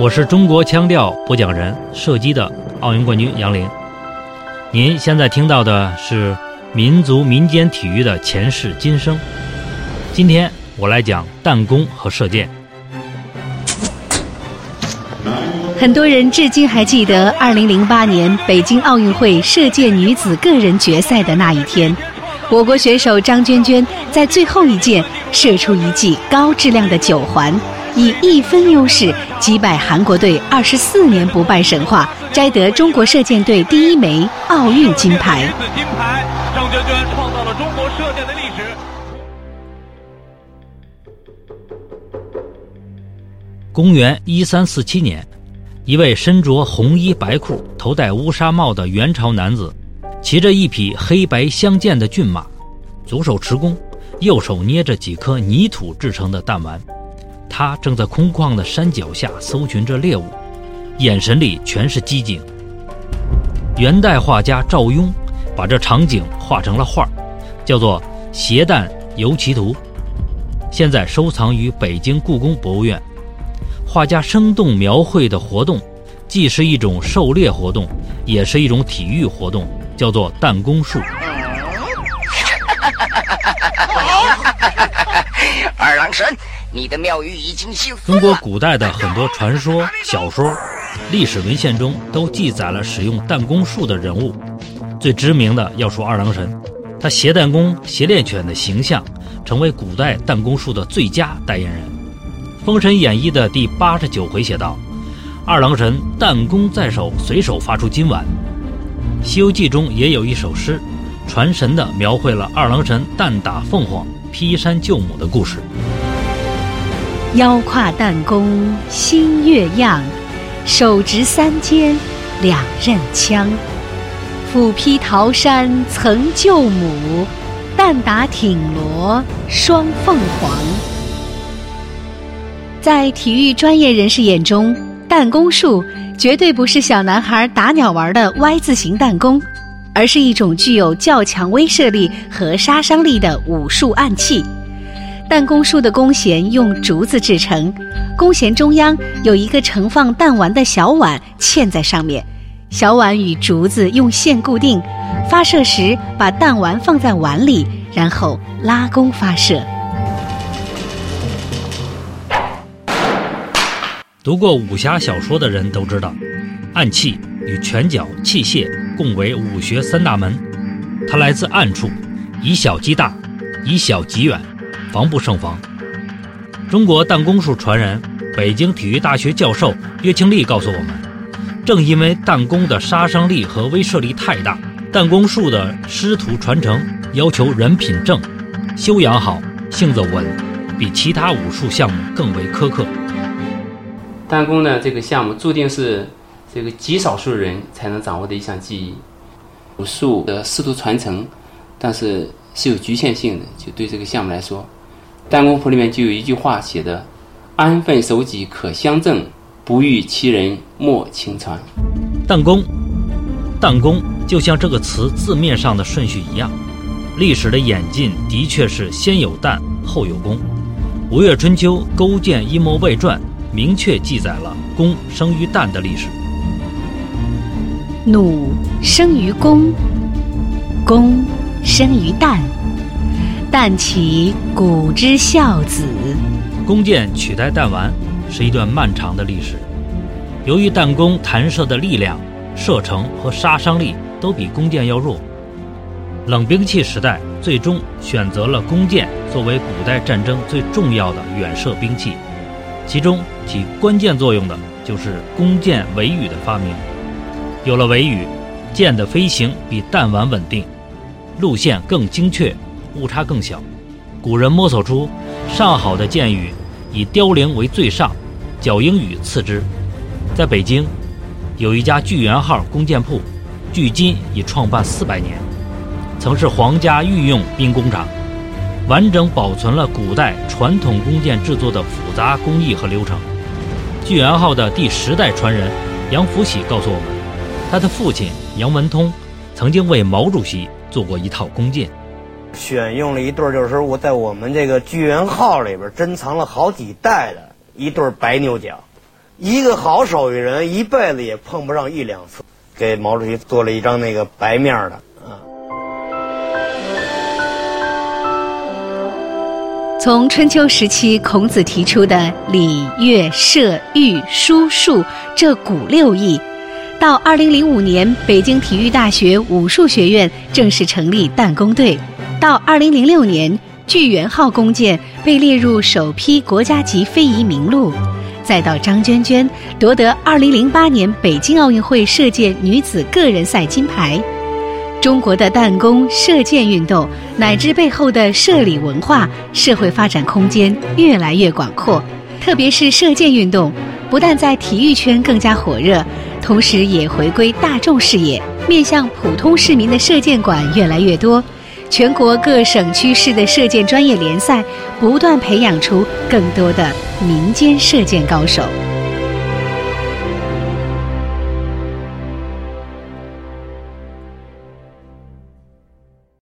我是中国腔调播讲人，射击的奥运冠军杨林。您现在听到的是民族民间体育的前世今生。今天我来讲弹弓和射箭。很多人至今还记得2008年北京奥运会射箭女子个人决赛的那一天，我国选手张娟娟在最后一箭射出一记高质量的九环。以一分优势击败韩国队，二十四年不败神话，摘得中国射箭队第一枚奥运金牌。金牌，张娟娟创造了中国射箭的历史。公元一三四七年，一位身着红衣白裤、头戴乌纱帽的元朝男子，骑着一匹黑白相间的骏马，左手持弓，右手捏着几颗泥土制成的弹丸。他正在空旷的山脚下搜寻着猎物，眼神里全是机警。元代画家赵雍把这场景画成了画叫做《携弹游骑图》，现在收藏于北京故宫博物院。画家生动描绘的活动，既是一种狩猎活动，也是一种体育活动，叫做弹弓术。二郎神。你的庙宇已经修复中国古代的很多传说、小说、历史文献中都记载了使用弹弓术的人物。最知名的要数二郎神，他携弹弓、携猎犬的形象，成为古代弹弓术的最佳代言人。《封神演义》的第八十九回写道：“二郎神弹弓在手，随手发出金丸。”《西游记》中也有一首诗，传神地描绘了二郎神弹打凤凰、劈山救母的故事。腰挎弹弓新月样，手执三尖两刃枪。斧劈桃山曾救母，弹打挺罗双凤凰。在体育专业人士眼中，弹弓术绝对不是小男孩打鸟玩的 Y 字形弹弓，而是一种具有较强威慑力和杀伤力的武术暗器。弹弓术的弓弦用竹子制成，弓弦中央有一个盛放弹丸的小碗嵌在上面，小碗与竹子用线固定，发射时把弹丸放在碗里，然后拉弓发射。读过武侠小说的人都知道，暗器与拳脚器械共为武学三大门，它来自暗处，以小击大，以小击远。防不胜防。中国弹弓术传人、北京体育大学教授岳庆利告诉我们，正因为弹弓的杀伤力和威慑力太大，弹弓术的师徒传承要求人品正、修养好、性子稳，比其他武术项目更为苛刻。弹弓呢，这个项目注定是这个极少数人才能掌握的一项技艺，武术的师徒传承，但是是有局限性的。就对这个项目来说。弹弓谱里面就有一句话写的：“安分守己可相正，不欲其人莫轻传。”弹弓，弹弓就像这个词字面上的顺序一样，历史的演进的确是先有弹后有弓。《吴越春秋·勾践阴谋外传》明确记载了弓生于弹的历史。弩生于弓，弓生于弹。弹起古之孝子，弓箭取代弹丸是一段漫长的历史。由于弹弓弹射的力量、射程和杀伤力都比弓箭要弱，冷兵器时代最终选择了弓箭作为古代战争最重要的远射兵器。其中起关键作用的就是弓箭尾羽的发明。有了尾羽，箭的飞行比弹丸稳定，路线更精确。误差更小，古人摸索出上好的箭羽，以凋零为最上，角鹰羽次之。在北京，有一家聚源号弓箭铺，距今已创办四百年，曾是皇家御用兵工厂，完整保存了古代传统弓箭制作的复杂工艺和流程。聚源号的第十代传人杨福喜告诉我们，他的父亲杨文通曾经为毛主席做过一套弓箭。选用了一对，就是我在我们这个聚源号里边珍藏了好几代的一对白牛角，一个好手艺人一辈子也碰不上一两次。给毛主席做了一张那个白面的啊。从春秋时期孔子提出的礼乐射御书数这古六艺，到二零零五年北京体育大学武术学院正式成立弹弓队，到二零零六年巨源号弓箭被列入首批国家级非遗名录。再到张娟娟夺得2008年北京奥运会射箭女子个人赛金牌，中国的弹弓射箭运动乃至背后的射礼文化、社会发展空间越来越广阔。特别是射箭运动，不但在体育圈更加火热，同时也回归大众视野，面向普通市民的射箭馆越来越多。全国各省区市的射箭专业联赛，不断培养出更多的民间射箭高手。